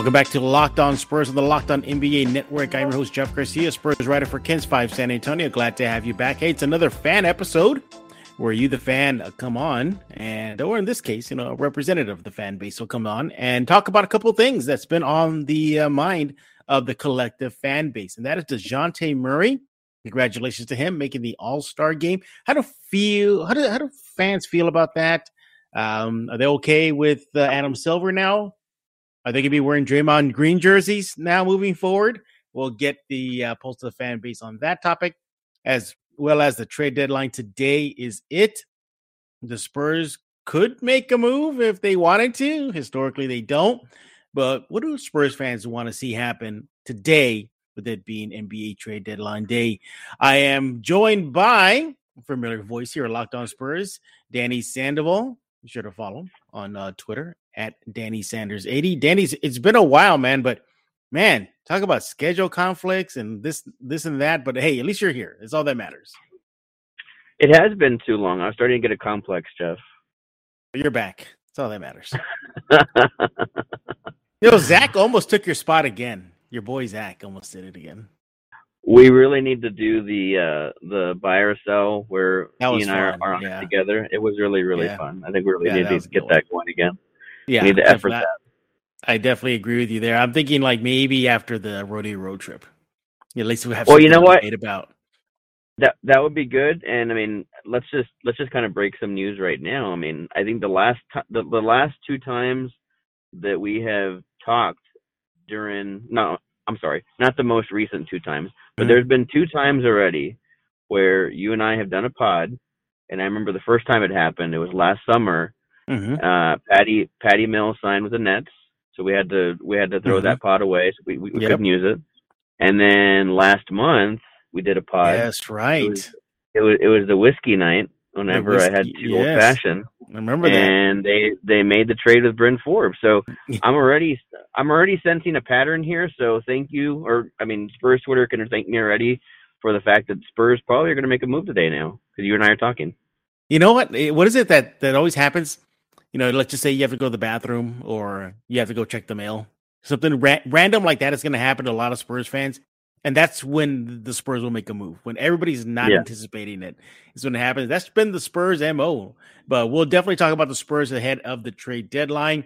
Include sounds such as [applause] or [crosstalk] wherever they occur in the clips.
Welcome back to Locked On Spurs on the Locked On NBA Network. I'm your host, Jeff Garcia, Spurs writer for KENS 5 San Antonio. Glad to have you back. Hey, it's another fan episode where you, the fan, come on and, or in this case, you know, a representative of the fan base will come on and talk about a couple things that's been on the uh, mind of the collective fan base. And that is DeJounte Murray. Congratulations to him making the All Star game. How do feel? How do how do fans feel about that? Um, are they okay with uh, Adam Silver now? Are they going to be wearing Draymond Green jerseys now moving forward? We'll get the uh, pulse of the fan base on that topic, as well as the trade deadline today is it. The Spurs could make a move if they wanted to. Historically, they don't. But what do Spurs fans want to see happen today with it being NBA trade deadline day? I am joined by familiar voice here, Locked On Spurs, Danny Sandoval. Be sure to follow him on uh, Twitter at Danny Sandoval 80. Danny's it's been a while, man, but man, talk about schedule conflicts and this this and that. But hey, at least you're here. It's all that matters. It has been too long. I was starting to get a complex, Jeff. You're back. That's all that matters. [laughs] you know, Zach almost took your spot again. Your boy Zach almost did it again. We really need to do the uh the buy or sell where he and I are, are yeah. together. It was really really yeah. fun. I think we really Yeah, need to get that going again. Yeah, we need to effort that. I definitely agree with you there. I'm thinking like maybe after the rodeo road trip. At least we have. Well, you know what? debate About That that would be good. And I mean, let's just let's just kind of break some news right now. I mean, I think the last ti the, the last two times that we have talked during no, I'm sorry, not the most recent two times, but Mhm. there's been two times already where you and I have done a pod. And I remember the first time it happened. It was last summer. Mhm. Uh, Patty Patty Mills signed with the Nets, so we had to we had to throw Mhm. that pod away. So we, we, we Yep. couldn't use it. And then last month we did a pod. yes, right. was- It was it was the whiskey night. Whenever I had whiskey, two old fashioned, I remember that. and they they made the trade with Bryn Forbes. So [laughs] I'm already I'm already sensing a pattern here. So thank you, or I mean Spurs Twitter can thank me already for the fact that Spurs probably are going to make a move today now because you and I are talking. You know what? Eh, What is it that that always happens? You know, let's just say you have to go to the bathroom or you have to go check the mail. Something ra- random like that is going to happen to a lot of Spurs fans, and that's when the Spurs will make a move. When everybody's not Yeah. anticipating it, is when it happens. That's been the Spurs mo. But we'll definitely talk about the Spurs ahead of the trade deadline.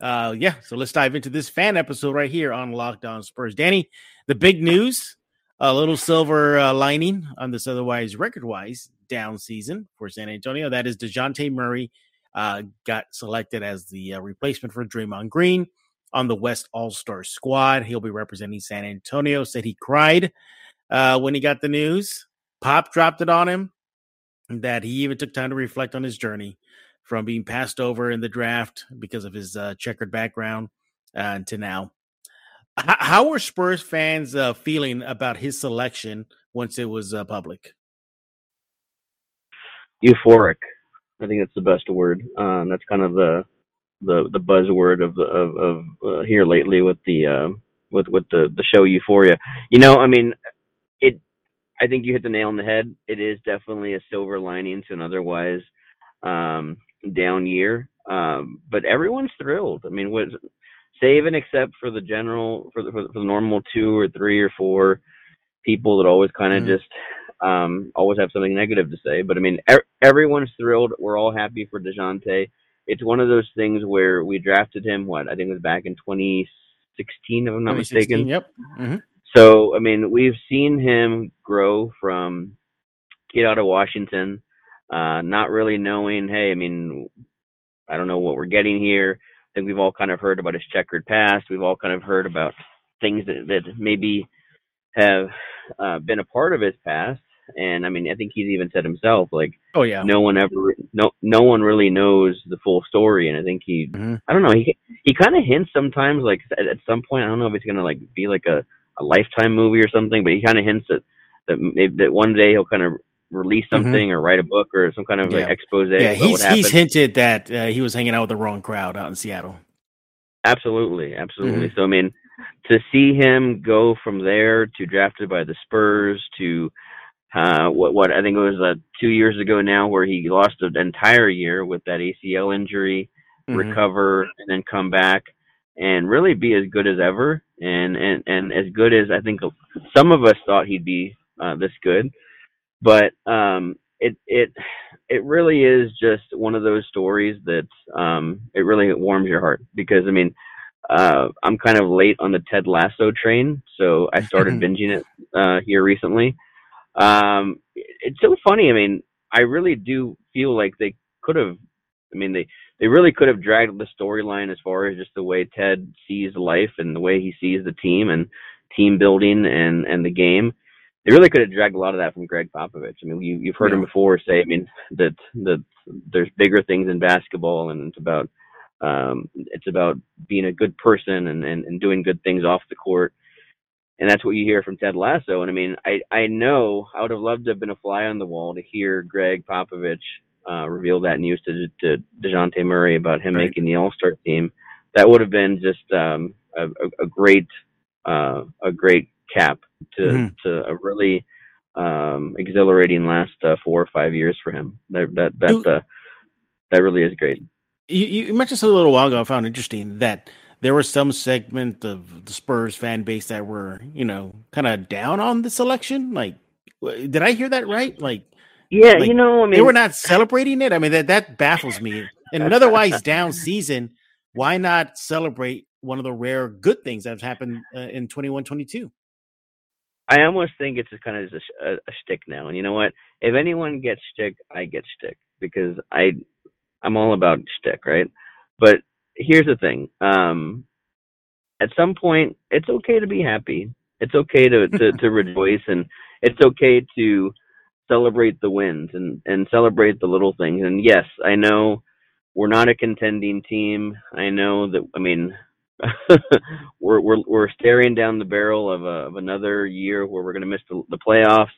Uh, yeah, so let's dive into this fan episode right here on Locked On Spurs. Danny, the big news, a little silver uh, lining on this otherwise record-wise down season for San Antonio. That is Dejounte Murray uh, got selected as the uh, replacement for Draymond Green on the West All Star squad. He'll be representing San Antonio. Said he cried uh, when he got the news. Pop dropped it on him. That he even took time to reflect on his journey from being passed over in the draft because of his uh, checkered background uh, to now. H- how were Spurs fans uh, feeling about his selection once it was uh, public? Euphoric. I think that's the best word. Um, that's kind of the the the buzzword of the of, of uh, here lately with the uh, with with the the show Euphoria. You know, I mean, it. I think you hit the nail on the head. It is definitely a silver lining to an otherwise um, down year. Um, but everyone's thrilled. I mean, what save and except for the general for the, for the, normal two or three or four people that always kind of Mhm. just um, always have something negative to say. But I mean, er- everyone's thrilled. We're all happy for Dejounte. It's one of those things where we drafted him. What I think it was back in 2016, if I'm not mistaken. Yep. hmm So I mean, we've seen him grow from get out of Washington, uh, not really knowing. Hey, I mean, I don't know what we're getting here. I think we've all kind of heard about his checkered past. We've all kind of heard about things that that maybe have uh, been a part of his past. And I mean, I think he's even said himself, like, Oh yeah. no one ever, no, no one really knows the full story. And I think he, Mhm. I don't know, he he kind of hints sometimes, like at, at some point, I don't know if it's gonna like be like a a lifetime movie or something, but he kind of hints that that maybe, that one day he'll kind of release something or write a book or some kind of like Mm-hmm. Expose Yeah, he's he's hinted that uh, he was hanging out with the wrong crowd out in Seattle. Absolutely, absolutely. Mm-hmm. So I mean, to see him go from there to drafted by the Spurs to uh, what what I think it was uh, two years ago now, where he lost an entire year with that ACL injury, Mhm. recover, and then come back. and really be as good as ever, and and and as good as I think some of us thought he'd be uh, this good. But um, it it it really is just one of those stories that um, it really warms your heart because I mean uh, I'm kind of late on the Ted Lasso train, so I started [laughs] binging it uh, here recently. Um, it's so funny. I mean, I really do feel like they could have. I mean, they they really could have dragged the storyline as far as just the way Ted sees life and the way he sees the team and team building and and the game. They really could have dragged a lot of that from Gregg Popovich. I mean, you you've heard yeah. him before say, I mean, that that there's bigger things in basketball, and it's about um, it's about being a good person and, and, and doing good things off the court. And that's what you hear from Ted Lasso. And I mean, I, I know I would have loved to have been a fly on the wall to hear Gregg Popovich uh, reveal that news to, to DeJounte Murray about him right. making the All Star team. That would have been just um, a, a, great uh, a great cap to mm-hmm. to a really um, exhilarating last uh, four or five years for him. That that that uh, that really is great you, you mentioned a little while ago. I found interesting that there was some segment of the Spurs fan base that were, you know, kind of down on the selection. Like, did I hear that right? Like, yeah, like, you know, I mean, they were not celebrating it. I mean, that that baffles me. In an otherwise down season, why not celebrate one of the rare good things that's happened uh, in 21-22? I almost think it's kind of just a, a shtick now. And you know what? If anyone gets stick, I get stick because I I'm all about stick, right? But here's the thing. Um, at some point, it's okay to be happy. It's okay to, to, [laughs] to rejoice and it's okay to celebrate the wins and, and celebrate the little things. And yes, I know we're not a contending team. I know that, I mean, [laughs] we're, we're, we're staring down the barrel of, a, of another year where we're going to miss the, the playoffs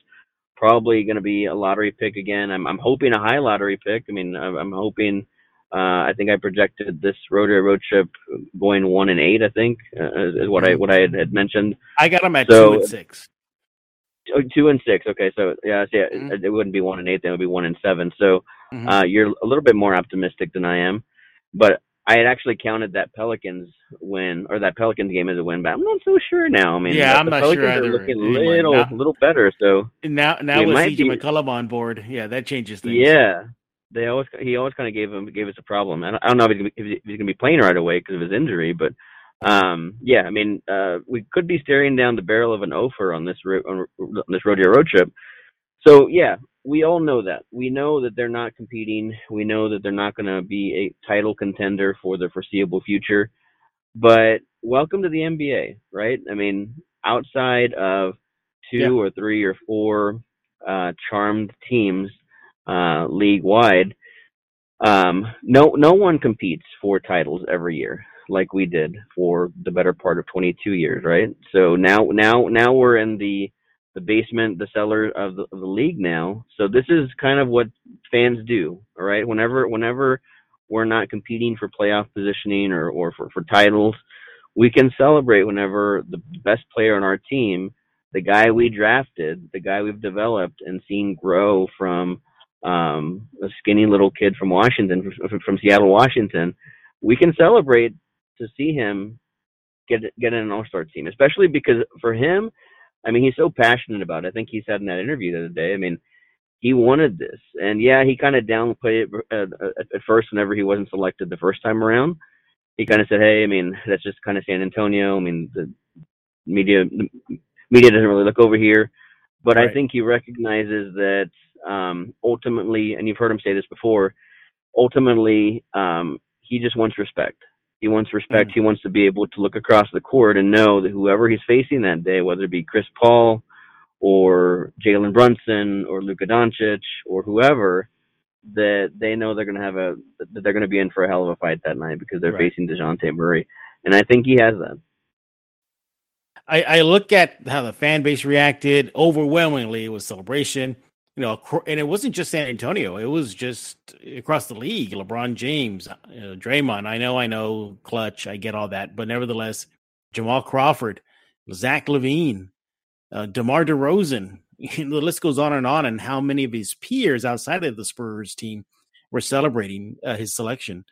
probably going to be a lottery pick again. I'm I'm hoping a high lottery pick. I mean, I'm, I'm hoping. Uh, I think I projected this road road trip going one and eight. I think uh, is what I what I had, had mentioned. I got them at so, two and six. Two and six. Okay, so yeah, so yeah, mm-hmm. it, it, wouldn't be one and eight. Then it would be one and seven. So mm-hmm. uh, you're a little bit more optimistic than I am, but I had actually counted that Pelicans win or that Pelicans game as a win, but I'm not so sure now. I mean, yeah, I'm not Pelicans sure either. Are looking a little, now, little better. So now, now with CJ be, McCollum on board, yeah, that changes things. Yeah, they always he always kind of gave him gave us a problem. I don't, I don't know if, if he's going to be playing right away because of his injury, but um, yeah, I mean, uh, we could be staring down the barrel of an offer on this ro- on this rodeo road trip. So yeah, we all know that. We know that they're not competing. We know that they're not going to be a title contender for the foreseeable future. But welcome to the NBA, right? I mean, outside of two yeah. or three or four uh, charmed teams uh, league wide, um, no no one competes for titles every year like we did for the better part of 22 years, right? So now now now we're in the the basement, the cellar of the, of the league now. So this is kind of what fans do. All right. Whenever, whenever we're not competing for playoff positioning or, or for, for titles, we can celebrate whenever the best player on our team, the guy we drafted, the guy we've developed and seen grow from um, a skinny little kid from Washington, from, from Seattle, Washington, we can celebrate to see him get get in an All Star team, especially because for him, I mean, he's so passionate about it. I think he said in that interview the other day. I mean, he wanted this, and yeah, he kind of downplayed it at, at first whenever he wasn't selected the first time around. He kind of said, "Hey, I mean, that's just kind of San Antonio. I mean, the media the media doesn't really look over here." But right. I think he recognizes that um, ultimately, and you've heard him say this before, ultimately, um, he just wants respect. He wants respect. Mm. He wants to be able to look across the court and know that whoever he's facing that day, whether it be Chris Paul or Jalen Brunson or Luka Doncic or whoever, that they know they're going to have a that they're going to be in for a hell of a fight that night because they're right. facing Dejounte Murray, and I think he has that. I, I look at how the fan base reacted overwhelmingly with celebration you know, and it wasn't just San Antonio; it was just across the league. LeBron James, uh, Draymond. I know, I know, Klutch. I get all that, but nevertheless, Jamal Crawford, Zach LaVine, uh, DeMar DeRozan. [laughs] the list goes on and on, and how many of his peers outside of the Spurs team were celebrating uh, his selection.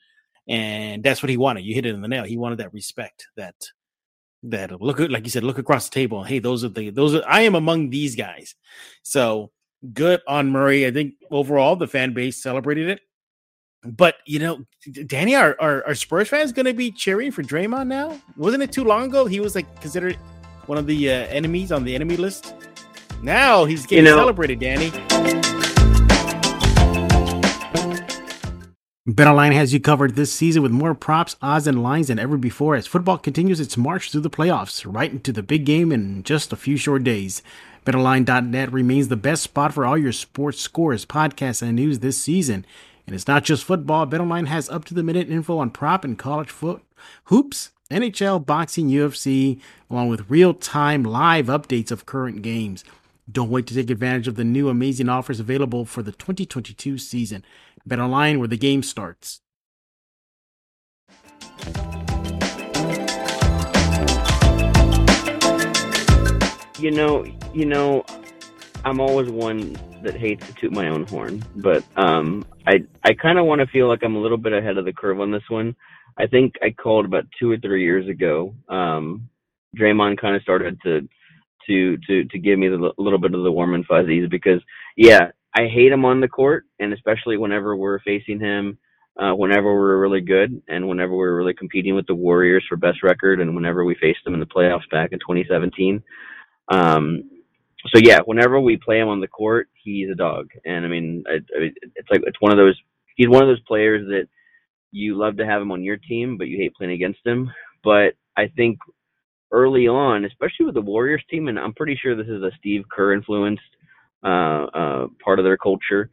and that's what he wanted. You hit it in the nail. He wanted that respect. That that look like you said, look across the table. Hey, those are the those are. I am among these guys. So good on Murray. I think overall the fan base celebrated it. But you know, Danny, are are, are Spurs fans going to be cheering for Draymond now? Wasn't it too long ago he was like considered one of the uh, enemies on the enemy list? Now he's getting you know, celebrated, Danny. BetOnline has you covered this season with more props, odds, and lines than ever before as football continues its march through the playoffs, right into the big game in just a few short days. BetOnline.net remains the best spot for all your sports scores, podcasts, and news this season. And it's not just football. BetOnline has up to the minute info on prop and college foot hoops, NHL, boxing, UFC, along with real time live updates of current games. Don't wait to take advantage of the new amazing offers available for the 2022 season. BetOnline, where the game starts. You know, you know, I'm always one that hates to toot my own horn, but um, I I kind of want to feel like I'm a little bit ahead of the curve on this one. I think I called about two or three years ago. Um, Draymond kind of started to to to to give me a little bit of the warm and fuzzies because yeah, I hate him on the court, and especially whenever we're facing him, uh, whenever we're really good, and whenever we're really competing with the Warriors for best record, and whenever we faced them in the playoffs back in 2017. Um, so yeah, whenever we play him on the court, he's a dog, and I mean, I, I it's like it's one of those. He's one of those players that you love to have him on your team, but you hate playing against him. But I think early on, especially with the Warriors team, and I'm pretty sure this is a Steve Kerr influenced uh, uh, part of their culture.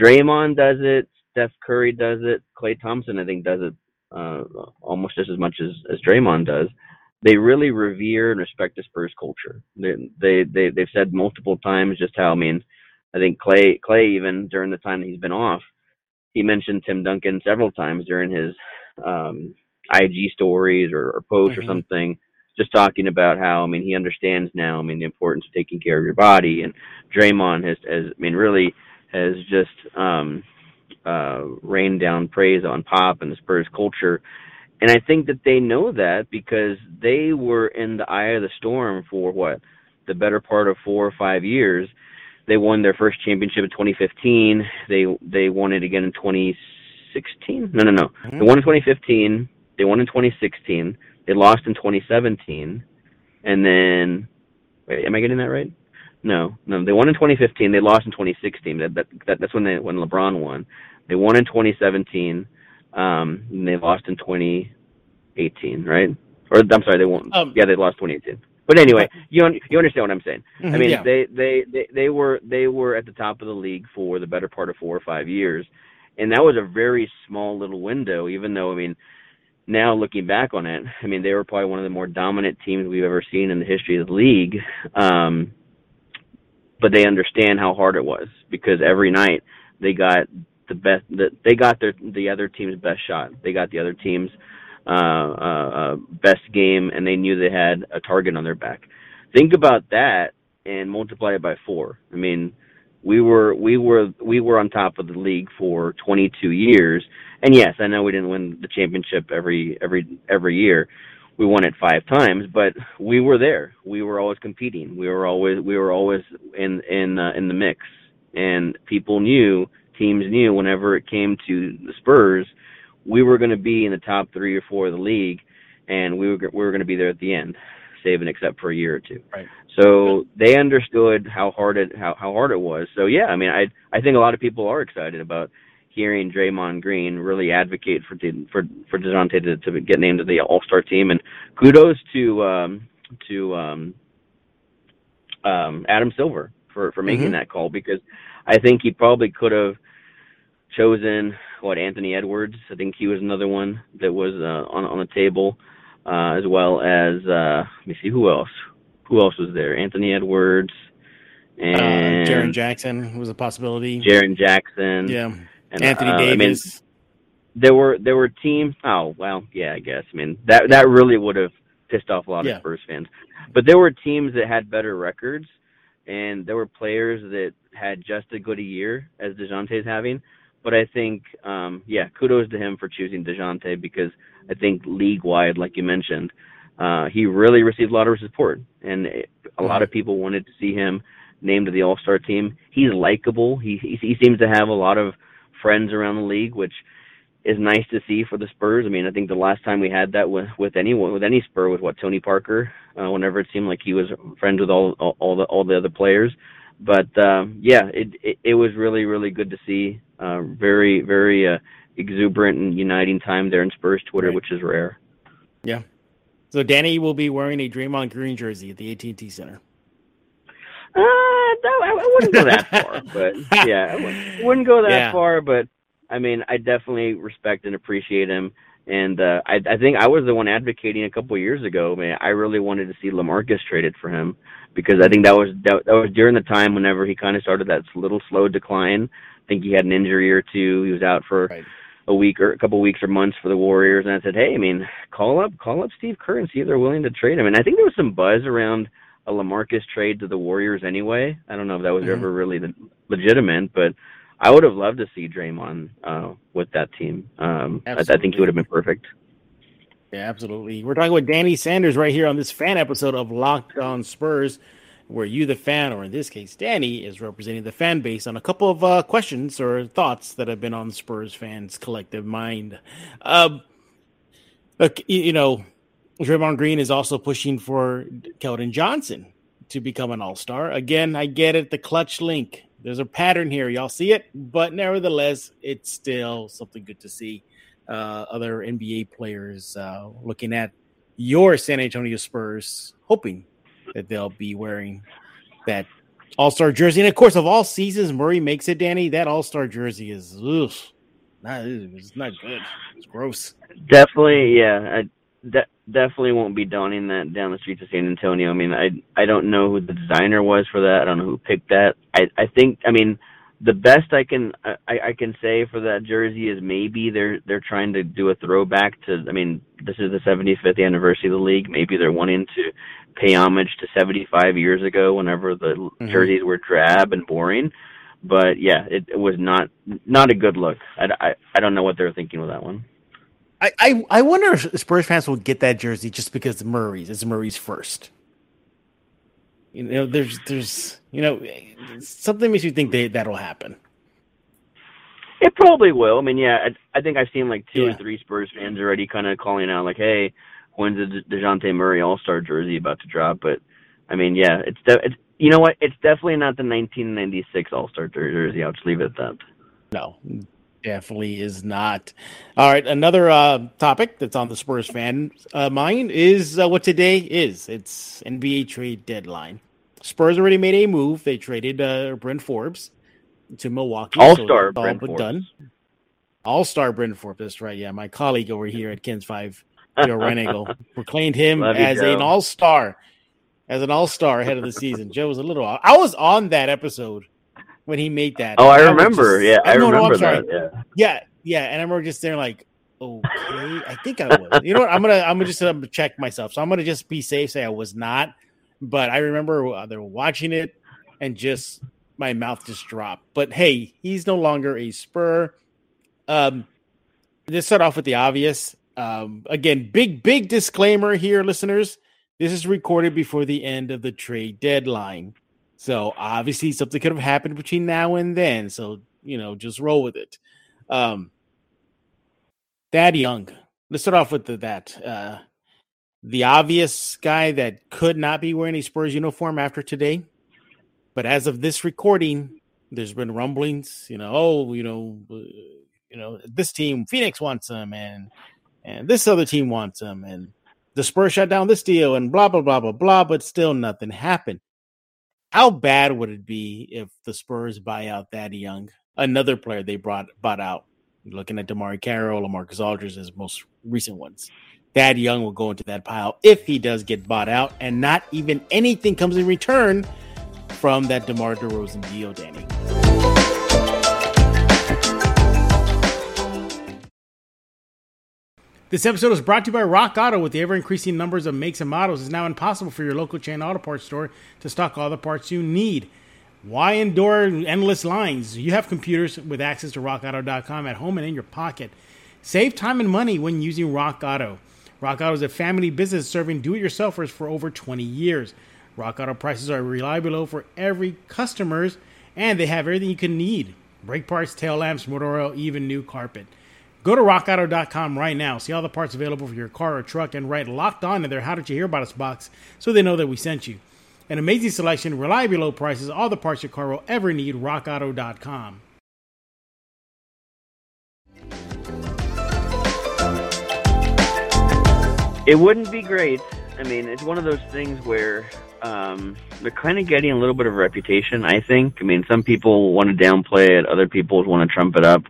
Draymond does it. Steph Curry does it. Klay Thompson, I think, does it uh, almost just as much as, as Draymond does they really revere and respect the Spurs culture. They they, they they've said multiple times just how I mean, I think Klay Klay even during the time that he's been off, he mentioned Tim Duncan several times during his um, IG stories or, or posts mm-hmm. or something, just talking about how I mean he understands now. I mean the importance of taking care of your body, and Draymond has has I mean really has just um, uh, rained down praise on Pop and the Spurs culture and I think that they know that because they were in the eye of the storm for what? The better part of four or five years. They won their first championship in 2015. They they won it again in 2016. No, no, no. Mm-hmm. They won in 2015. They won in 2016. They lost in 2017. And then, wait, am I getting that right? No, no. They won in 2015. They lost in 2016. That, that, that that's when they when LeBron won. They won in 2017. Um, and they lost in 2018, right? Or I'm sorry, they won. Um, yeah, they lost 2018. But anyway, you un- you understand what I'm saying? Mm-hmm, I mean, yeah. they, they they they were they were at the top of the league for the better part of four or five years, and that was a very small little window. Even though I mean, now looking back on it, I mean they were probably one of the more dominant teams we've ever seen in the history of the league. Um, but they understand how hard it was because every night they got the best that they got their the other team's best shot. They got the other team's uh, uh, uh, best game, and they knew they had a target on their back. Think about that and multiply it by four. I mean, we were we were we were on top of the league for 22 years, and yes, I know we didn't win the championship every every every year. We won it five times, but we were there. We were always competing. We were always we were always in in uh, in the mix, and people knew teams knew whenever it came to the Spurs, we were going to be in the top three or four of the league, and we were we were going to be there at the end, saving except for a year or two. Right. So they understood how hard it how, how hard it was. So yeah, I mean, I I think a lot of people are excited about hearing Draymond Green really advocate for for for Dejounte to, to get named to the All Star team, and kudos to um, to um, um, Adam Silver for for making mm-hmm. that call because I think he probably could have chosen what Anthony Edwards. I think he was another one that was uh, on on the table, uh, as well as uh, let me see who else. Who else was there? Anthony Edwards uh, and uh, Jaren Jackson was a possibility. Jaren Jackson. Yeah. And, Anthony uh, Davis. I mean, there were there were teams. Oh well, yeah, I guess. I mean that that really would have pissed off a lot yeah. of Spurs fans. But there were teams that had better records, and there were players that had just as good a year as Dejounte's having, but I think, um, yeah, kudos to him for choosing Dejounte because I think league wide, like you mentioned, uh, he really received a lot of support, and a lot of people wanted to see him named to the All Star team. He's likable. He, he he seems to have a lot of friends around the league, which is nice to see for the Spurs. I mean, I think the last time we had that with with anyone with any Spur was what Tony Parker. Uh, whenever it seemed like he was friends with all all, all the all the other players, but um, yeah, it, it it was really really good to see. Uh, very very uh, exuberant and uniting time there in Spurs Twitter, right. which is rare. Yeah. So Danny will be wearing a Draymond Green jersey at the AT&T Center. Uh, no, I wouldn't go that far, [laughs] but yeah, I wouldn't go that yeah. far. But I mean, I definitely respect and appreciate him. And uh, I, I think I was the one advocating a couple of years ago. Man, I really wanted to see Lamarcus traded for him because I think that was that, that was during the time whenever he kind of started that little slow decline. I think he had an injury or two. He was out for right. a week or a couple of weeks or months for the Warriors. And I said, hey, I mean, call up call up Steve Kerr and see if they're willing to trade him. And I think there was some buzz around a Lamarcus trade to the Warriors anyway. I don't know if that was mm-hmm. ever really the, legitimate, but I would have loved to see Draymond uh, with that team. Um, I, I, think he would have been perfect. Yeah, absolutely. We're talking with Danny Sandoval right here on this fan episode of Locked On Spurs, where you, the fan, or in this case, Danny, is representing the fan base on a couple of uh, questions or thoughts that have been on Spurs fans' collective mind. Um, look, you know, Draymond Green is also pushing for Keldon Johnson to become an all star. Again, I get it, the Klutch link. There's a pattern here. Y'all see it, but nevertheless, it's still something good to see. Uh, other NBA players uh, looking at your San Antonio Spurs, hoping that they'll be wearing that all star jersey. And of course, of all seasons, Murray makes it, Danny. That all star jersey is ugh, not, it's not good. It's gross. Definitely, yeah. I, de- definitely won't be donning that down the streets of San Antonio. I mean, I I don't know who the designer was for that. I don't know who picked that. I I think I mean the best I can I, I can say for that jersey is maybe they're they're trying to do a throwback to I mean this is the 75th anniversary of the league maybe they're wanting to pay homage to 75 years ago whenever the mm-hmm. jerseys were drab and boring but yeah it, it was not not a good look I, I I don't know what they're thinking with that one I, I, I wonder if Spurs fans will get that jersey just because Murray's. It's Murray's first. You know, there's there's you know something makes you think they, that'll happen. It probably will. I mean, yeah, I, I think I've seen like two yeah. or three Spurs fans already kind of calling out like, "Hey, when's the Dejounte Murray All Star jersey about to drop?" But I mean, yeah, it's de- it's you know what? It's definitely not the 1996 All Star jersey. I'll just leave it at that. No, definitely is not. All right, another uh, topic that's on the Spurs fan uh, mind is uh, what today is. It's NBA trade deadline. Spurs already made a move. They traded uh, Bryn Forbes to Milwaukee. All star so Bryn Forbes. Done. All star Bryn Forbes. That's right. Yeah, my colleague over here at KENS Five, Joe Reinagle, [laughs] proclaimed him Love as you, an all star, as an all star ahead of the season. Joe was a little. I was on that episode when he made that. Oh, I, I remember. Just, yeah, I no, remember no, that. Yeah. yeah, yeah, and I remember just there like, okay, I think I was. You know what? I'm gonna I'm gonna just um, check myself. So I'm gonna just be safe, say I was not. But I remember they were watching it, and just my mouth just dropped. But hey, he's no longer a Spur. Um, let's start off with the obvious. Um, again, big big disclaimer here, listeners. This is recorded before the end of the trade deadline. So obviously something could have happened between now and then. So, you know, just roll with it. Um Thad Young. Let's start off with the, that. Uh the obvious guy that could not be wearing a Spurs uniform after today. But as of this recording, there's been rumblings, you know, oh, you know, uh, you know, this team, Phoenix wants him, and and this other team wants him, and the Spurs shut down this deal, and blah blah blah blah blah. But still, nothing happened. How bad would it be if the Spurs buy out Thad Young, another player they brought bought out? Looking at DeMarre Carroll, Marcus Aldridge as most recent ones. Thad Young will go into that pile if he does get bought out, and not even anything comes in return from that DeMar DeRozan deal, Danny. This episode is brought to you by Rock Auto. With the ever increasing numbers of makes and models, it's now impossible for your local chain auto parts store to stock all the parts you need. Why endure endless lines? You have computers with access to rockauto.com at home and in your pocket. Save time and money when using Rock Auto. Rock Auto is a family business serving do it yourselfers for over 20 years. Rock Auto prices are reliably low for every customers, and they have everything you can need brake parts, tail lamps, motor oil, even new carpet. Go to rockauto.com right now. See all the parts available for your car or truck and write locked on in their How Did You Hear About Us box so they know that we sent you. An amazing selection, reliably low prices, all the parts your car will ever need. RockAuto.com. It wouldn't be great. I mean, it's one of those things where um, they're kind of getting a little bit of a reputation, I think. I mean, some people want to downplay it, other people want to trump it up.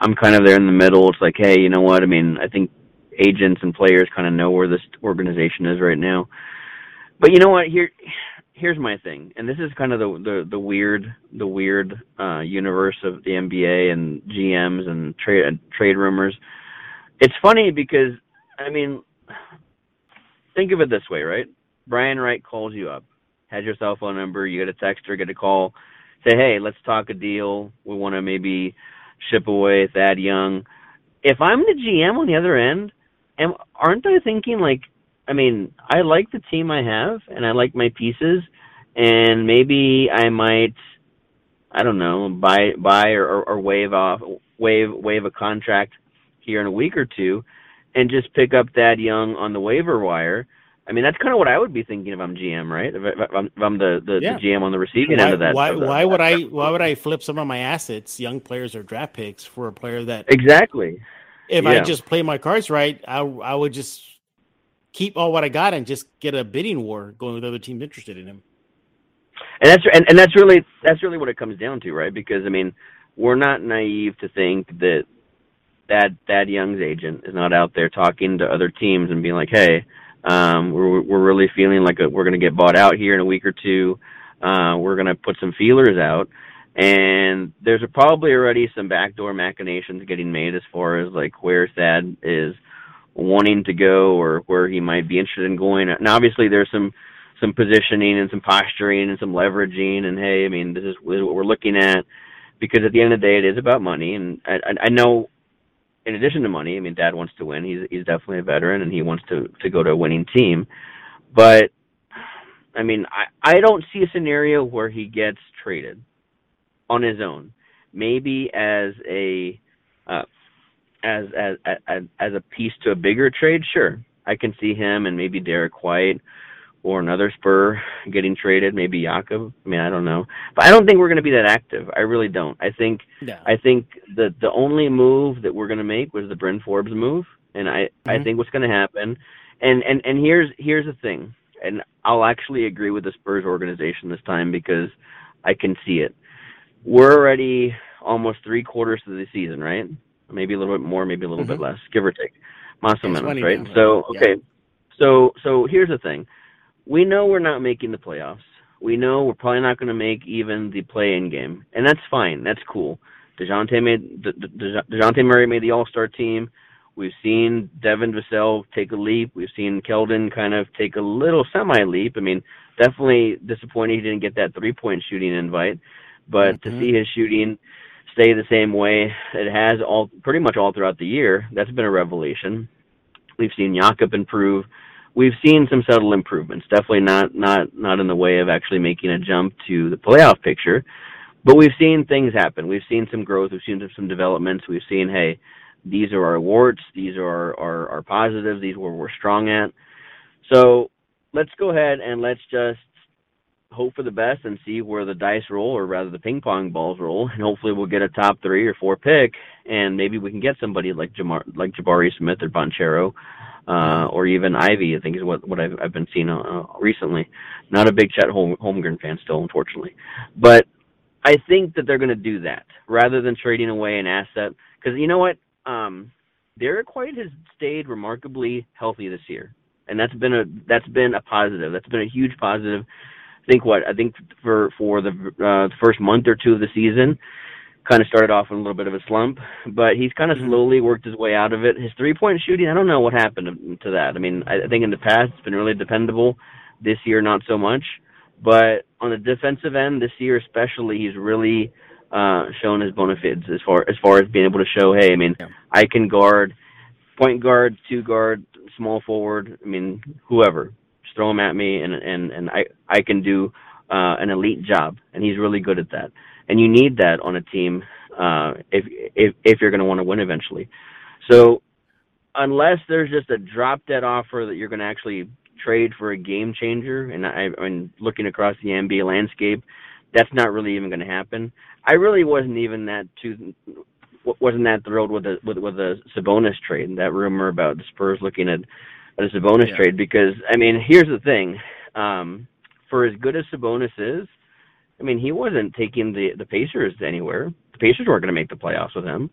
I'm kind of there in the middle. It's like, hey, you know what? I mean, I think agents and players kind of know where this organization is right now. But you know what? Here, here's my thing, and this is kind of the the, the weird the weird uh, universe of the NBA and GMs and trade trade rumors. It's funny because I mean, think of it this way, right? Brian Wright calls you up, has your cell phone number, you get a text or get a call, say, hey, let's talk a deal. We want to maybe ship away Thad Young. If I'm the GM on the other end, am aren't I thinking like, I mean, I like the team I have and I like my pieces, and maybe I might, I don't know, buy buy or, or waive off waive waive a contract here in a week or two, and just pick up Thad Young on the waiver wire I mean, that's kind of what I would be thinking if I'm GM, right? If, I'm, if I'm, the, the, yeah. the, GM on the receiving why, end of that. Why, of why would I? Why would I flip some of my assets, young players or draft picks, for a player that exactly? If yeah. I just play my cards right, I I would just keep all what I got and just get a bidding war going with other teams interested in him. And that's and, and that's really that's really what it comes down to, right? Because I mean, we're not naive to think that that Thad Young's agent is not out there talking to other teams and being like, "Hey." Um, we're we're really feeling like we're going to get bought out here in a week or two. Uh, we're going to put some feelers out, and there's probably already some backdoor machinations getting made as far as like where Thad is wanting to go or where he might be interested in going. And obviously, there's some some positioning and some posturing and some leveraging. And hey, I mean, this is, this is what we're looking at because at the end of the day, it is about money. And I, I know in addition to money, I mean, Thad wants to win. He's he's definitely a veteran, and he wants to to go to a winning team. But I mean, I I don't see a scenario where he gets traded on his own. Maybe as a uh, as as as as a piece to a bigger trade, sure. I can see him and maybe Derrick White or another Spur getting traded, maybe Jakob. I mean, I don't know, but I don't think we're going to be that active. I really don't. I think no. I think the the only move that we're going to make was the Bryn Forbes move, and I mm-hmm. I think what's going to happen, and and and here's here's the thing, and I'll actually agree with the Spurs organization this time because I can see it. We're already almost three quarters of the season, right? Maybe a little bit more, maybe a little mm-hmm. bit less, give or take. Maso right? So okay. Yeah. So so here's the thing we know we're not making the playoffs. We know we're probably not going to make even the play-in game, and that's fine. That's cool. Dejounte made Dejounte Murray made the All-Star team. We've seen Devin Vassell take a leap. We've seen Keldon kind of take a little semi leap. I mean, definitely disappointed he didn't get that three-point shooting invite, but mm-hmm. to see his shooting stay the same way it has all pretty much all throughout the year, that's been a revelation. We've seen Jakob improve we've seen some subtle improvements. Definitely not not not in the way of actually making a jump to the playoff picture, but we've seen things happen. We've seen some growth. We've seen some developments. We've seen hey, these are our warts. These are our our, our positives. These are where we're strong at. So let's go ahead and let's just hope for the best and see where the dice roll, or rather the ping pong balls roll, and hopefully we'll get a top three or four pick, and maybe we can get somebody like Jamar, like Jabari Smith or Banchero, uh, or even Ivey. I think is what what I've, I've been seeing uh, recently. Not a big Chet Holm, Holmgren fan still, unfortunately, but I think that they're going to do that rather than trading away an asset because you know what, um, Derrick White has stayed remarkably healthy this year, and that's been a that's been a positive. That's been a huge positive think what I think for for the uh, first month or two of the season, kind of started off in a little bit of a slump, but he's kind of mm-hmm. slowly worked his way out of it. His three point shooting, I don't know what happened to, that. I mean, I think in the past it's been really dependable. This year, not so much. But on the defensive end this year, especially, he's really uh, shown his bona fides as far as far as being able to show, hey, I mean, yeah. I can guard point guard, two guard, small forward. I mean, whoever, throw him at me, and and and I I can do uh, an elite job, and he's really good at that. And you need that on a team uh, if if if you're going to want to win eventually. So unless there's just a drop dead offer that you're going to actually trade for a game changer, and I, I mean looking across the NBA landscape, that's not really even going to happen. I really wasn't even that too wasn't that thrilled with the with with the Sabonis trade and that rumor about the Spurs looking at, at Sabonis yeah. trade because I mean here's the thing, um, for as good as Sabonis is, I mean he wasn't taking the the Pacers anywhere. The Pacers weren't going to make the playoffs with him.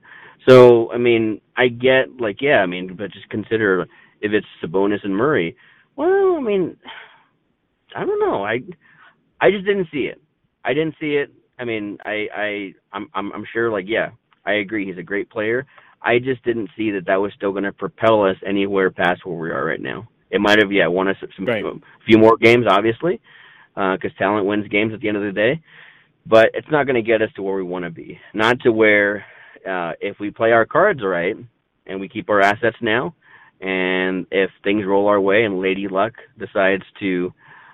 So I mean I get like yeah I mean but just consider if it's Sabonis and Murray. Well I mean I don't know I I just didn't see it. I didn't see it. I mean, I I I'm I'm, I'm sure like yeah, I agree he's a great player. I just didn't see that that was still going to propel us anywhere past where we are right now. It might have yeah won us some right. a few more games obviously, because uh, talent wins games at the end of the day. But it's not going to get us to where we want to be. Not to where uh, if we play our cards right and we keep our assets now, and if things roll our way and Lady Luck decides to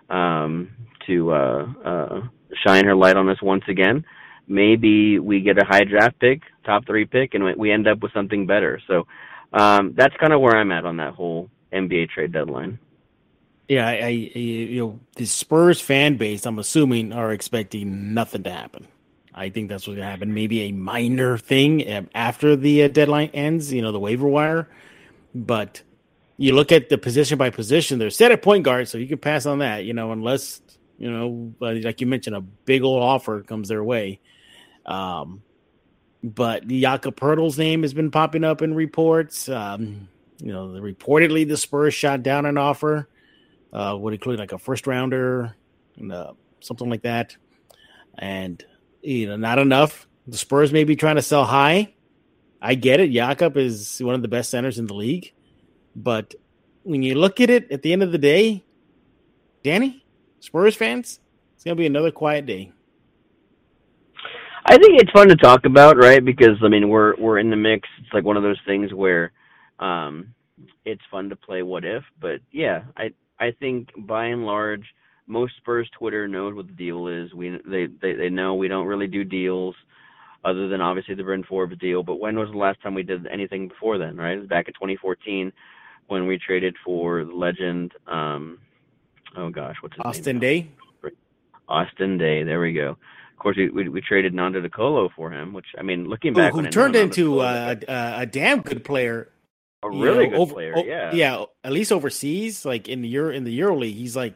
um, to uh, uh, shine her light on us once again, maybe we get a high draft pick, top three pick, and we end up with something better. So um, that's kind of where I'm at on that whole NBA trade deadline. Yeah, I, I, you know the Spurs fan base, I'm assuming, are expecting nothing to happen. I think that's what's going to happen. Maybe a minor thing after the uh, deadline ends, you know, the waiver wire. But you look at the position by position; they're set at point guard, so you can pass on that. You know, unless you know, like you mentioned, a big old offer comes their way. Um, but Jakob name has been popping up in reports. Um, you know, reportedly the Spurs shot down an offer, uh, would include like a first rounder and uh, something like that. And you know, not enough. The Spurs may be trying to sell high. I get it. Jakob is one of the best centers in the league, but when you look at it, at the end of the day, Danny, Spurs fans, it's gonna be another quiet day. I think it's fun to talk about, right? Because I mean, we're we're in the mix. It's like one of those things where um, it's fun to play what if. But yeah, I I think by and large, most Spurs Twitter knows what the deal is. We they they, they know we don't really do deals other than obviously the Bryn Forbes deal. But when was the last time we did anything before then? Right, it was back in 2014 when we traded for the legend. Um, oh gosh, what's his Austin name? Daye. Austin Daye, There we go. Of course, we, we, we traded Nando De Colo for him, which I mean, looking back, who, who turned into a, a, a damn good player. A really know, good over, player, yeah, yeah. At least overseas, like in the Euro in the Euro League, he's like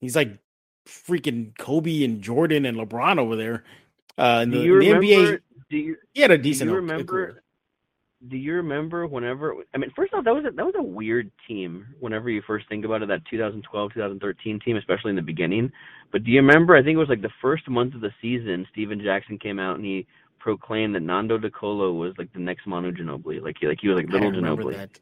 he's like freaking Kobe and Jordan and LeBron over there. Uh, in the, the NBA, you, he had a decent. Do you remember? Do you remember whenever I mean first off that was a, that was a weird team whenever you first think about it that 2012 2013 team especially in the beginning. But do you remember I think it was like the first month of the season Stephen Jackson came out and he proclaimed that Nando De Colo was like the next Manu Ginobili. Like he like he was like little Ginobili. that.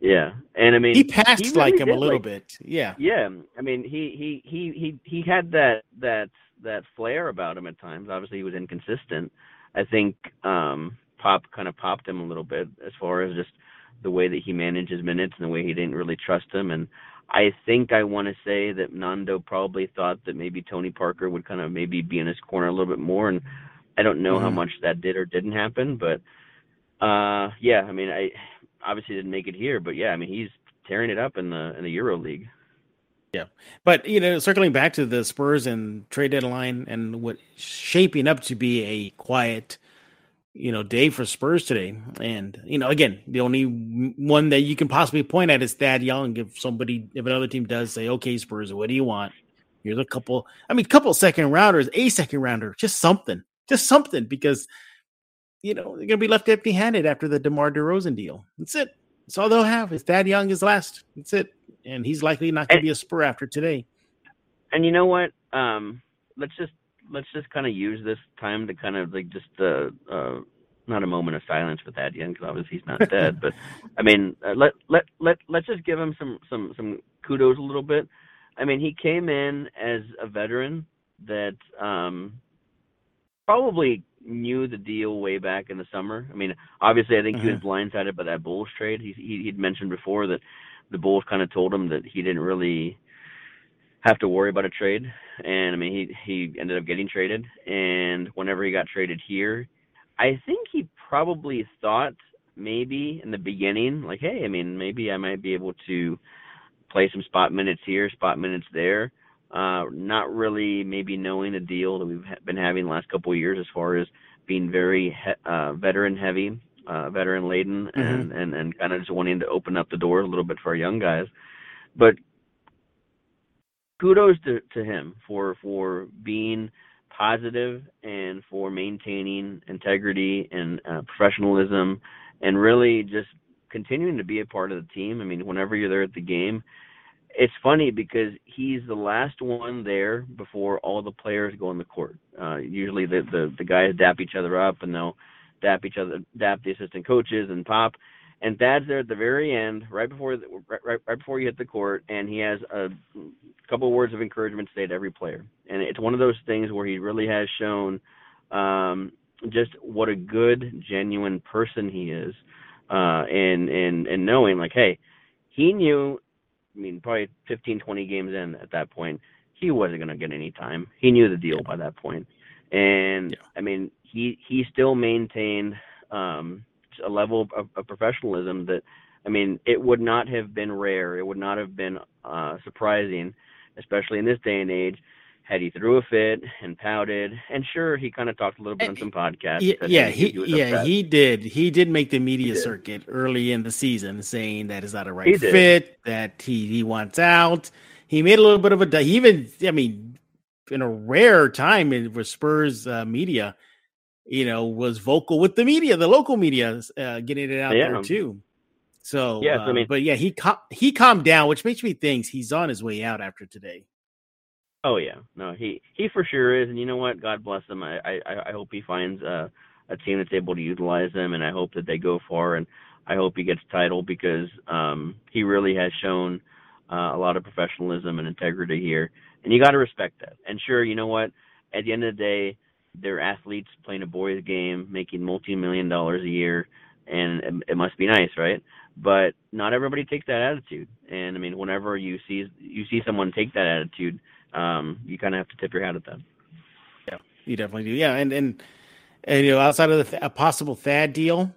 yeah. And I mean he passed he really like him a little like, bit. Yeah. Yeah. I mean he he he he he had that that that flair about him at times. Obviously he was inconsistent. I think um pop kind of popped him a little bit as far as just the way that he managed his minutes and the way he didn't really trust him. And I think I want to say that Nando probably thought that maybe Tony Parker would kind of maybe be in his corner a little bit more. And I don't know mm-hmm. how much that did or didn't happen, but uh, yeah, I mean, I obviously didn't make it here, but yeah, I mean, he's tearing it up in the in the Euro League. Yeah, but you know, circling back to the Spurs and trade deadline and what shaping up to be a quiet you know, day for Spurs today. And, you know, again, the only one that you can possibly point at is Thad Young. If somebody, if another team does say, okay, Spurs, what do you want? Here's a couple, I mean, couple second rounders, a second rounder, just something, just something, because, you know, they're going to be left empty handed after the DeMar DeRozan deal. That's it. That's all they'll have. Is Thad Young is last. That's it. And he's likely not going to be a Spur after today. And you know what? Um, let's just let's just kind of use this time to kind of like just uh, uh not a moment of silence for Thad Young because obviously he's not dead, but [laughs] I mean uh, let let let let's just give him some some some kudos a little bit I mean, he came in as a veteran that um, probably knew the deal way back in the summer. I mean, obviously, I think mm-hmm. he was mm-hmm. blindsided by that Bulls trade. He, he he'd mentioned before that the Bulls kind of told him that he didn't really have to worry about a trade, and I mean, he he ended up getting traded. And whenever he got traded here, I think he probably thought maybe in the beginning, like, hey, I mean, maybe I might be able to play some spot minutes here, spot minutes there. Uh, not really maybe knowing the deal that we've been having the last couple of years as far as being very he- uh, veteran heavy, uh, veteran laden, mm-hmm. and, and, and kind of just wanting to open up the door a little bit for our young guys. But kudos to, to him for, for being positive and for maintaining integrity and uh, professionalism and really just continuing to be a part of the team. I mean, whenever you're there at the game, it's funny because he's the last one there before all the players go on the court. Uh, usually the, the the guys dap each other up and they'll dap each other, dap the assistant coaches and pop. And Thad's there at the very end, right before the, right, right before you hit the court, and he has a couple of words of encouragement to say to every player. And it's one of those things where he really has shown um, just what a good, genuine person he is, uh, and and and knowing like, hey, he knew I mean, probably 15, 20 games in at that point, he wasn't going to get any time. He knew the deal by that point. And yeah. I mean, he he still maintained um, a level of, of, professionalism that, I mean, it would not have been rare. It would not have been uh, surprising, especially in this day and age, had he threw a fit and pouted. And sure, he kind of talked a little bit on some podcasts. Yeah, yeah he, he yeah upset. he did. He did make the media circuit early in the season, saying that is not a right fit, that he he wants out. He made a little bit of a. He even, I mean, in a rare time in with Spurs uh, media, you know, was vocal with the media, the local media, uh, getting it out yeah. there too. So yeah, uh, I mean, but yeah, he cal- he calmed down, which makes me think he's on his way out after today. Oh yeah, no, he he for sure is, and you know what? God bless him. I I, I hope he finds a a team that's able to utilize him, and I hope that they go far, and I hope he gets title because um he really has shown uh, a lot of professionalism and integrity here, and you got to respect that. And sure, you know what? At the end of the day, they're athletes playing a boys' game, making multi-million dollars a year, and it, it must be nice, right? But not everybody takes that attitude, and I mean, whenever you see you see someone take that attitude um, you kind of have to tip your hat at them. Yeah, you definitely do. Yeah, and and, and you know, outside of the, a possible Thad deal,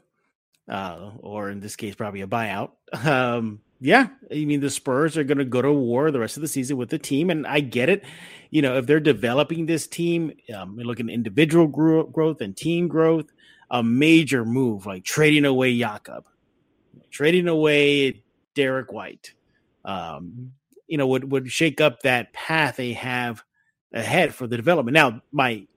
uh, or in this case, probably a buyout. [laughs] Um, yeah, I mean, the Spurs are going to go to war the rest of the season with the team, and I get it. You know, if they're developing this team, um, looking individual growth and team growth, a major move like trading away Jakob, trading away Derek White, um, you know would would shake up that path they have ahead for the development. Now, my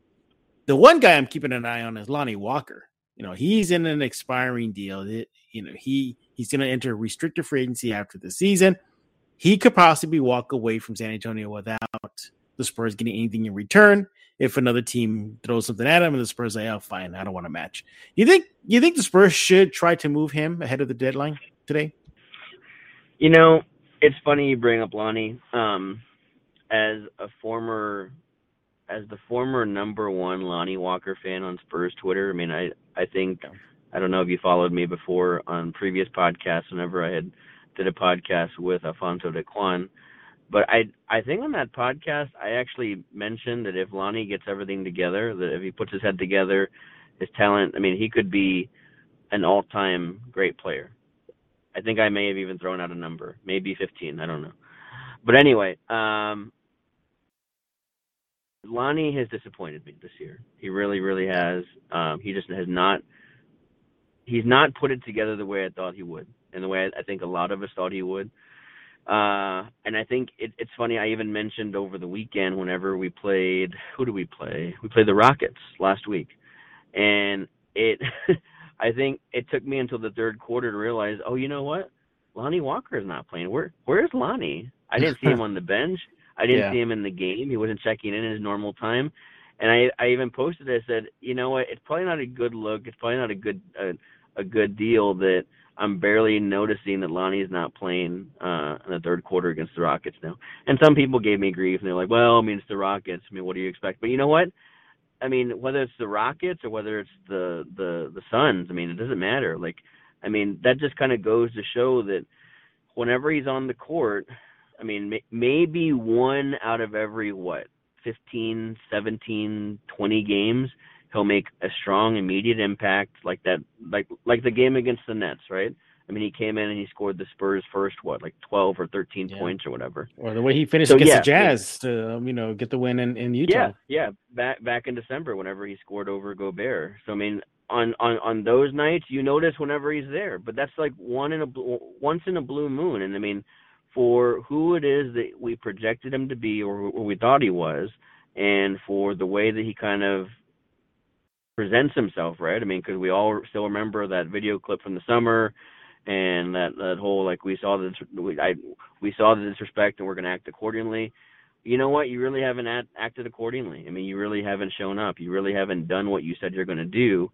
the one guy I'm keeping an eye on is Lonnie Walker. You know, he's in an expiring deal. You know, he he's going to enter restricted free agency after the season. He could possibly walk away from San Antonio without the Spurs getting anything in return. If another team throws something at him and the Spurs say, "Oh, fine, I don't want to match," you think you think the Spurs should try to move him ahead of the deadline today? You know, it's funny you bring up Lonnie. Um, as a former, as the former number one Lonnie Walker fan on Spurs Twitter, I mean, I I think I don't know if you followed me before on previous podcasts. Whenever I had did a podcast with Alfonso de Quan, but I I think on that podcast I actually mentioned that if Lonnie gets everything together, that if he puts his head together, his talent, I mean, he could be an all-time great player. I think I may have even thrown out a number, maybe 15. I don't know. But anyway, um, Lonnie has disappointed me this year. He really, really has. Um, he just has not. He's not put it together the way I thought he would, and the way I, I think a lot of us thought he would. Uh, and I think it, it's funny. I even mentioned over the weekend whenever we played. Who do we play? We played the Rockets last week, and it. [laughs] I think it took me until the third quarter to realize, oh, you know what? Lonnie Walker is not playing. Where where's Lonnie? I didn't see him [laughs] on the bench. I didn't yeah. see him in the game. He wasn't checking in his normal time. And I I even posted I said, you know what? It's probably not a good look. It's probably not a good uh, a good deal that I'm barely noticing that Lonnie's not playing uh, in the third quarter against the Rockets now. And some people gave me grief, and they're like, "Well, I mean, it's the Rockets. I mean, what do you expect?" But you know what? I mean, whether it's the Rockets or whether it's the the the Suns, I mean, it doesn't matter. Like, I mean, that just kind of goes to show that whenever he's on the court, I mean, may, maybe one out of every what 15, 17, 20 games, he'll make a strong immediate impact like that, like like the game against the Nets, right? I mean, he came in and he scored the Spurs first, what, like 12 or 13 yeah. points or whatever. Or the way he finished so, against yeah, the Jazz to, um, you know, get the win in, in Utah. Yeah, yeah. Back back in December, whenever he scored over Gobert. So, I mean, on, on, on those nights, you notice whenever he's there. But that's like one in a once in a blue moon. And, I mean, for who it is that we projected him to be or, or we thought he was, and for the way that he kind of presents himself, right? I mean, because we all still remember that video clip from the summer – and that that whole like we saw the we, I we saw the disrespect and we're going to act accordingly. You know what? You really haven't act, acted accordingly. I mean, you really haven't shown up. You really haven't done what you said you're going to do,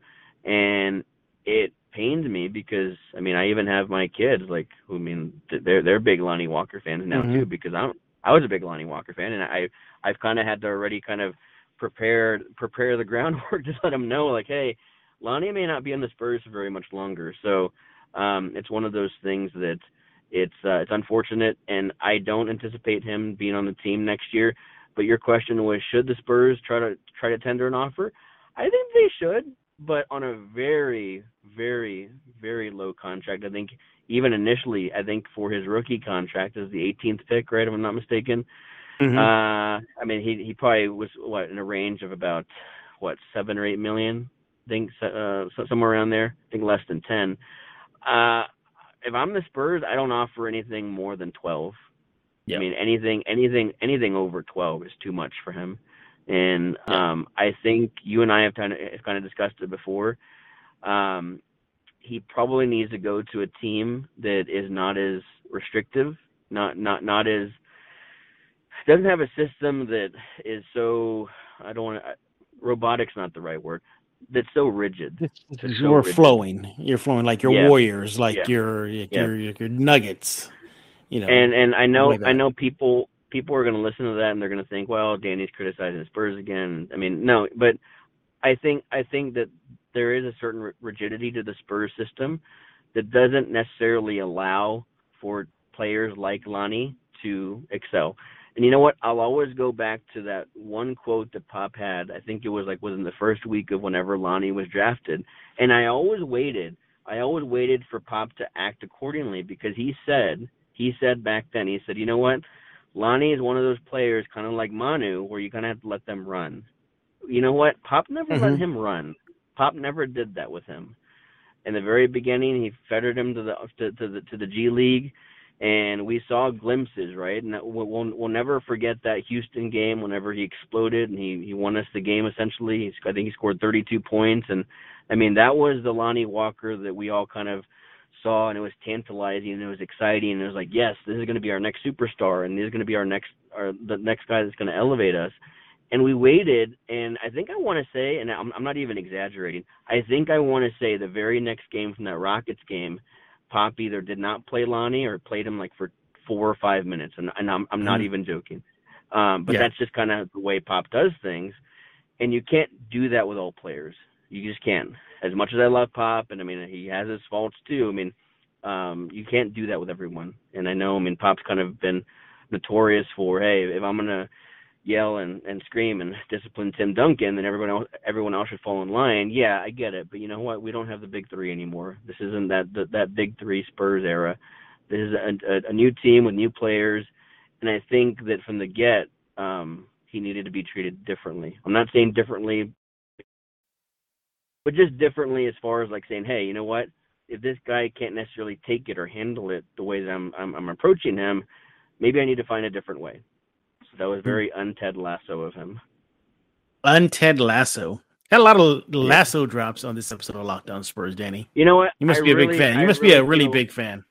and it pains me because I mean, I even have my kids like who I mean they're they're big Lonnie Walker fans now mm-hmm. too because I'm I was a big Lonnie Walker fan and I I've kind of had to already kind of prepare prepare the groundwork [laughs] to let them know like hey Lonnie may not be on the Spurs for very much longer so um, it's one of those things that it's uh, it's unfortunate, and I don't anticipate him being on the team next year. But your question was, should the Spurs try to try to tender an offer? I think they should, but on a very, very, very low contract. I think even initially, I think for his rookie contract is the 18th pick, right? If I'm not mistaken. Mm-hmm. Uh, I mean, he he probably was what in a range of about what seven or eight million. I think uh, somewhere around there. I think less than ten. Uh, if I'm the Spurs, I don't offer anything more than 12. Yep. I mean, anything, anything, anything over 12 is too much for him. And um, I think you and I have kind of kind of discussed it before. Um, he probably needs to go to a team that is not as restrictive, not not not as doesn't have a system that is so I don't want to robotic's not the right word that's so rigid. You're rigid. flowing. You're flowing like your yeah. Warriors, like yeah. your, your, yeah. your your Nuggets. You know. And and I know like I know people people are going to listen to that and they're going to think, well, Danny's criticizing Spurs again. I mean, no, but I think I think that there is a certain rigidity to the Spurs system that doesn't necessarily allow for players like Lonnie to excel. And you know what? I'll always go back to that one quote that Pop had. I think it was like within the first week of whenever Lonnie was drafted. And I always waited. I always waited for Pop to act accordingly because he said, he said back then, he said, you know what? Lonnie is one of those players, kind of like Manu, where you kind of have to let them run. You know what? Pop never mm-hmm. let him run. Pop never did that with him. In the very beginning, he fettered him to the to, to the to the G League and we saw glimpses, right? And we'll, we'll, we'll never forget that Houston game whenever he exploded and he he won us the game essentially. He's, I think he scored 32 points, and I mean that was the Lonnie Walker that we all kind of saw, and it was tantalizing and it was exciting, and it was like, yes, this is going to be our next superstar, and this is going to be our next our the next guy that's going to elevate us. And we waited, and I think I want to say, and I'm, I'm not even exaggerating. I think I want to say the very next game from that Rockets game Pop either did not play Lonnie or played him like for four or five minutes, and, and I'm I'm not mm. even joking. Um, but yeah. that's just kind of the way Pop does things, and you can't do that with all players. You just can't. As much as I love Pop, and I mean he has his faults too. I mean, um, you can't do that with everyone. And I know, I mean, Pop's kind of been notorious for, hey, if I'm gonna yell and, and scream and discipline Tim Duncan, then everyone else everyone else should fall in line. Yeah, I get it, but you know what? We don't have the big three anymore. This isn't that that, that big three Spurs era. This is a, a, a new team with new players, and I think that from the get, um, he needed to be treated differently. I'm not saying differently, but just differently as far as like saying, hey, you know what? If this guy can't necessarily take it or handle it the way that I'm I'm, I'm approaching him, maybe I need to find a different way. That was hmm. very unted Lasso of him. Unted Lasso. Had a lot of lasso yeah. drops on this episode of Locked On Spurs, Danny. You know what? You must I be really, a big fan. You must really be a really feel, big fan.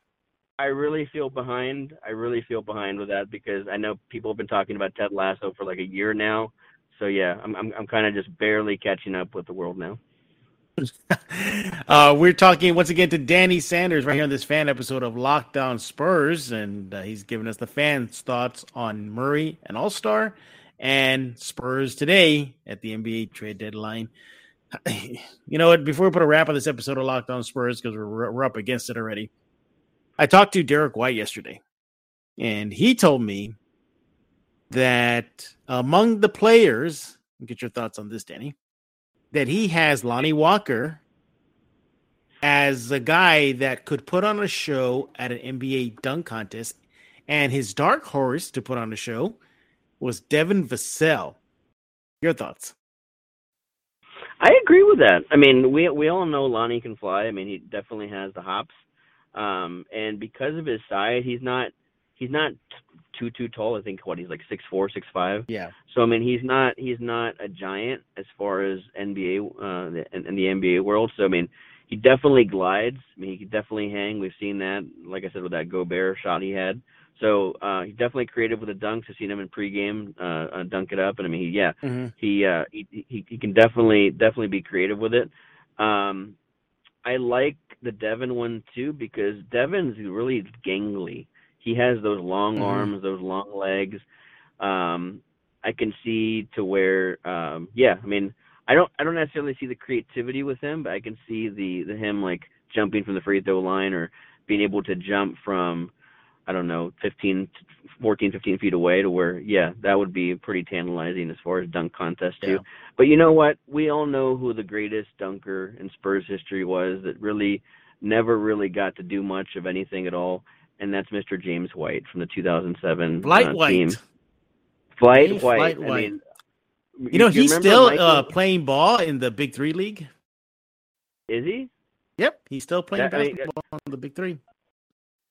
I really feel behind. I really feel behind with that because I know people have been talking about Ted Lasso for like a year now. So yeah, I'm I'm, I'm kind of just barely catching up with the world now. [laughs] uh, we're talking once again to Danny Sandoval right here on this fan episode of Locked On Spurs, and uh, he's giving us the fans' thoughts on Murray and All Star and Spurs today at the NBA trade deadline. [laughs] You know what? Before we put a wrap on this episode of Locked On Spurs, because we're, we're up against it already, I talked to Derek White yesterday, and he told me that among the players, get your thoughts on this, Danny that he has Lonnie Walker as a guy that could put on a show at an NBA dunk contest, and his dark horse to put on a show was Devin Vassell. Your thoughts? I agree with that. I mean, we we all know Lonnie can fly. I mean, he definitely has the hops. Um, and because of his size, he's not he's not too too tall. I think what he's like six four, six five. Yeah. So I mean, he's not he's not a giant as far as NBA uh, in, in the NBA world. So I mean, he definitely glides. I mean, he can definitely hang. We've seen that, like I said, with that Gobert shot he had. So uh, he's definitely creative with the dunks. I've seen him in pregame uh, uh, dunk it up, and I mean, he, yeah, mm-hmm. he, uh, he he he can definitely definitely be creative with it. Um, I like the Devin one too because Devin's really gangly. He has those long mm-hmm. arms, those long legs. Um, I can see to where, um, yeah, I mean, I don't, I don't necessarily see the creativity with him, but I can see the, the him like jumping from the free throw line or being able to jump from, I don't know, 15, 14, 15 feet away to where, yeah, that would be pretty tantalizing as far as dunk contest too. Yeah. But you know what? We all know who the greatest dunker in Spurs history was that really never really got to do much of anything at all and that's Mr. James White from the 2007 Flight uh, White. team. Flight White. Flight I White. mean, you know, you he's still uh, playing ball in the Big Three league. Is he? Yep, he's still playing that, basketball I mean, in the Big Three.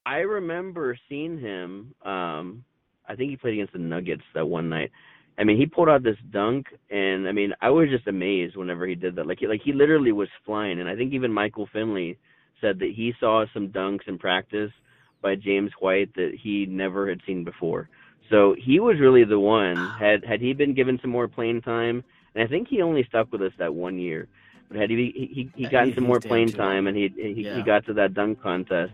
I remember seeing him. Um, I think he played against the Nuggets that one night. I mean, he pulled out this dunk, and I mean, I was just amazed whenever he did that. Like, he, like he literally was flying, and I think even Michael Finley said that he saw some dunks in practice by James White that he never had seen before. So he was really the one. [sighs] Had had he been given some more playing time, and I think he only stuck with us that one year. But had he he he gotten some more playing time and he he, yeah. he got to that dunk contest,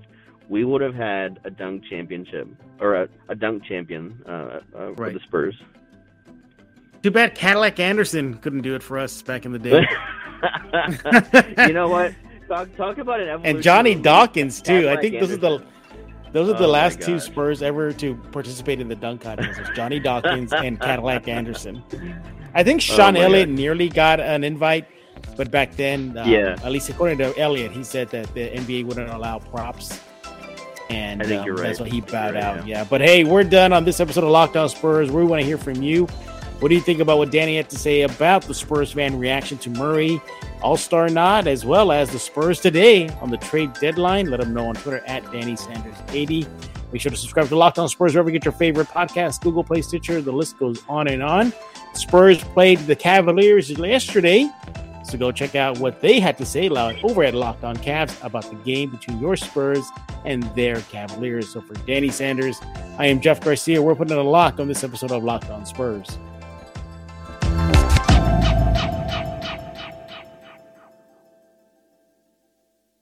we would have had a dunk championship or a, a dunk champion uh, uh, right. for the Spurs. Too bad Cadillac Anderson couldn't do it for us back in the day. [laughs] you know what? Talk talk about it. And Johnny Dawkins too. Cadillac I think Anderson. this is the those are the oh last two Spurs ever to participate in the dunk contest. Johnny Dawkins and [laughs] Cadillac Anderson. I think oh Sean oh Elliott God. nearly got an invite, but back then, uh, yeah, at least according to Elliott, he said that the NBA wouldn't allow props. And I think um, you're right. that's why he bowed right, out. Yeah. yeah. But hey, we're done on this episode of Locked On Spurs. We want to hear from you. What do you think about what Danny had to say about the Spurs fan reaction to Murray All Star nod, as well as the Spurs today on the trade deadline? Let them know on Twitter at Danny Sandoval 80. Make sure to subscribe to Locked On Spurs wherever you get your favorite podcast, Google Play, Stitcher. The list goes on and on. Spurs played the Cavaliers yesterday. So go check out what they had to say loud over at Locked On Cavs about the game between your Spurs and their Cavaliers. So for Danny Sandoval, I am Jeff Garcia. We're putting a lock on this episode of Locked On Spurs.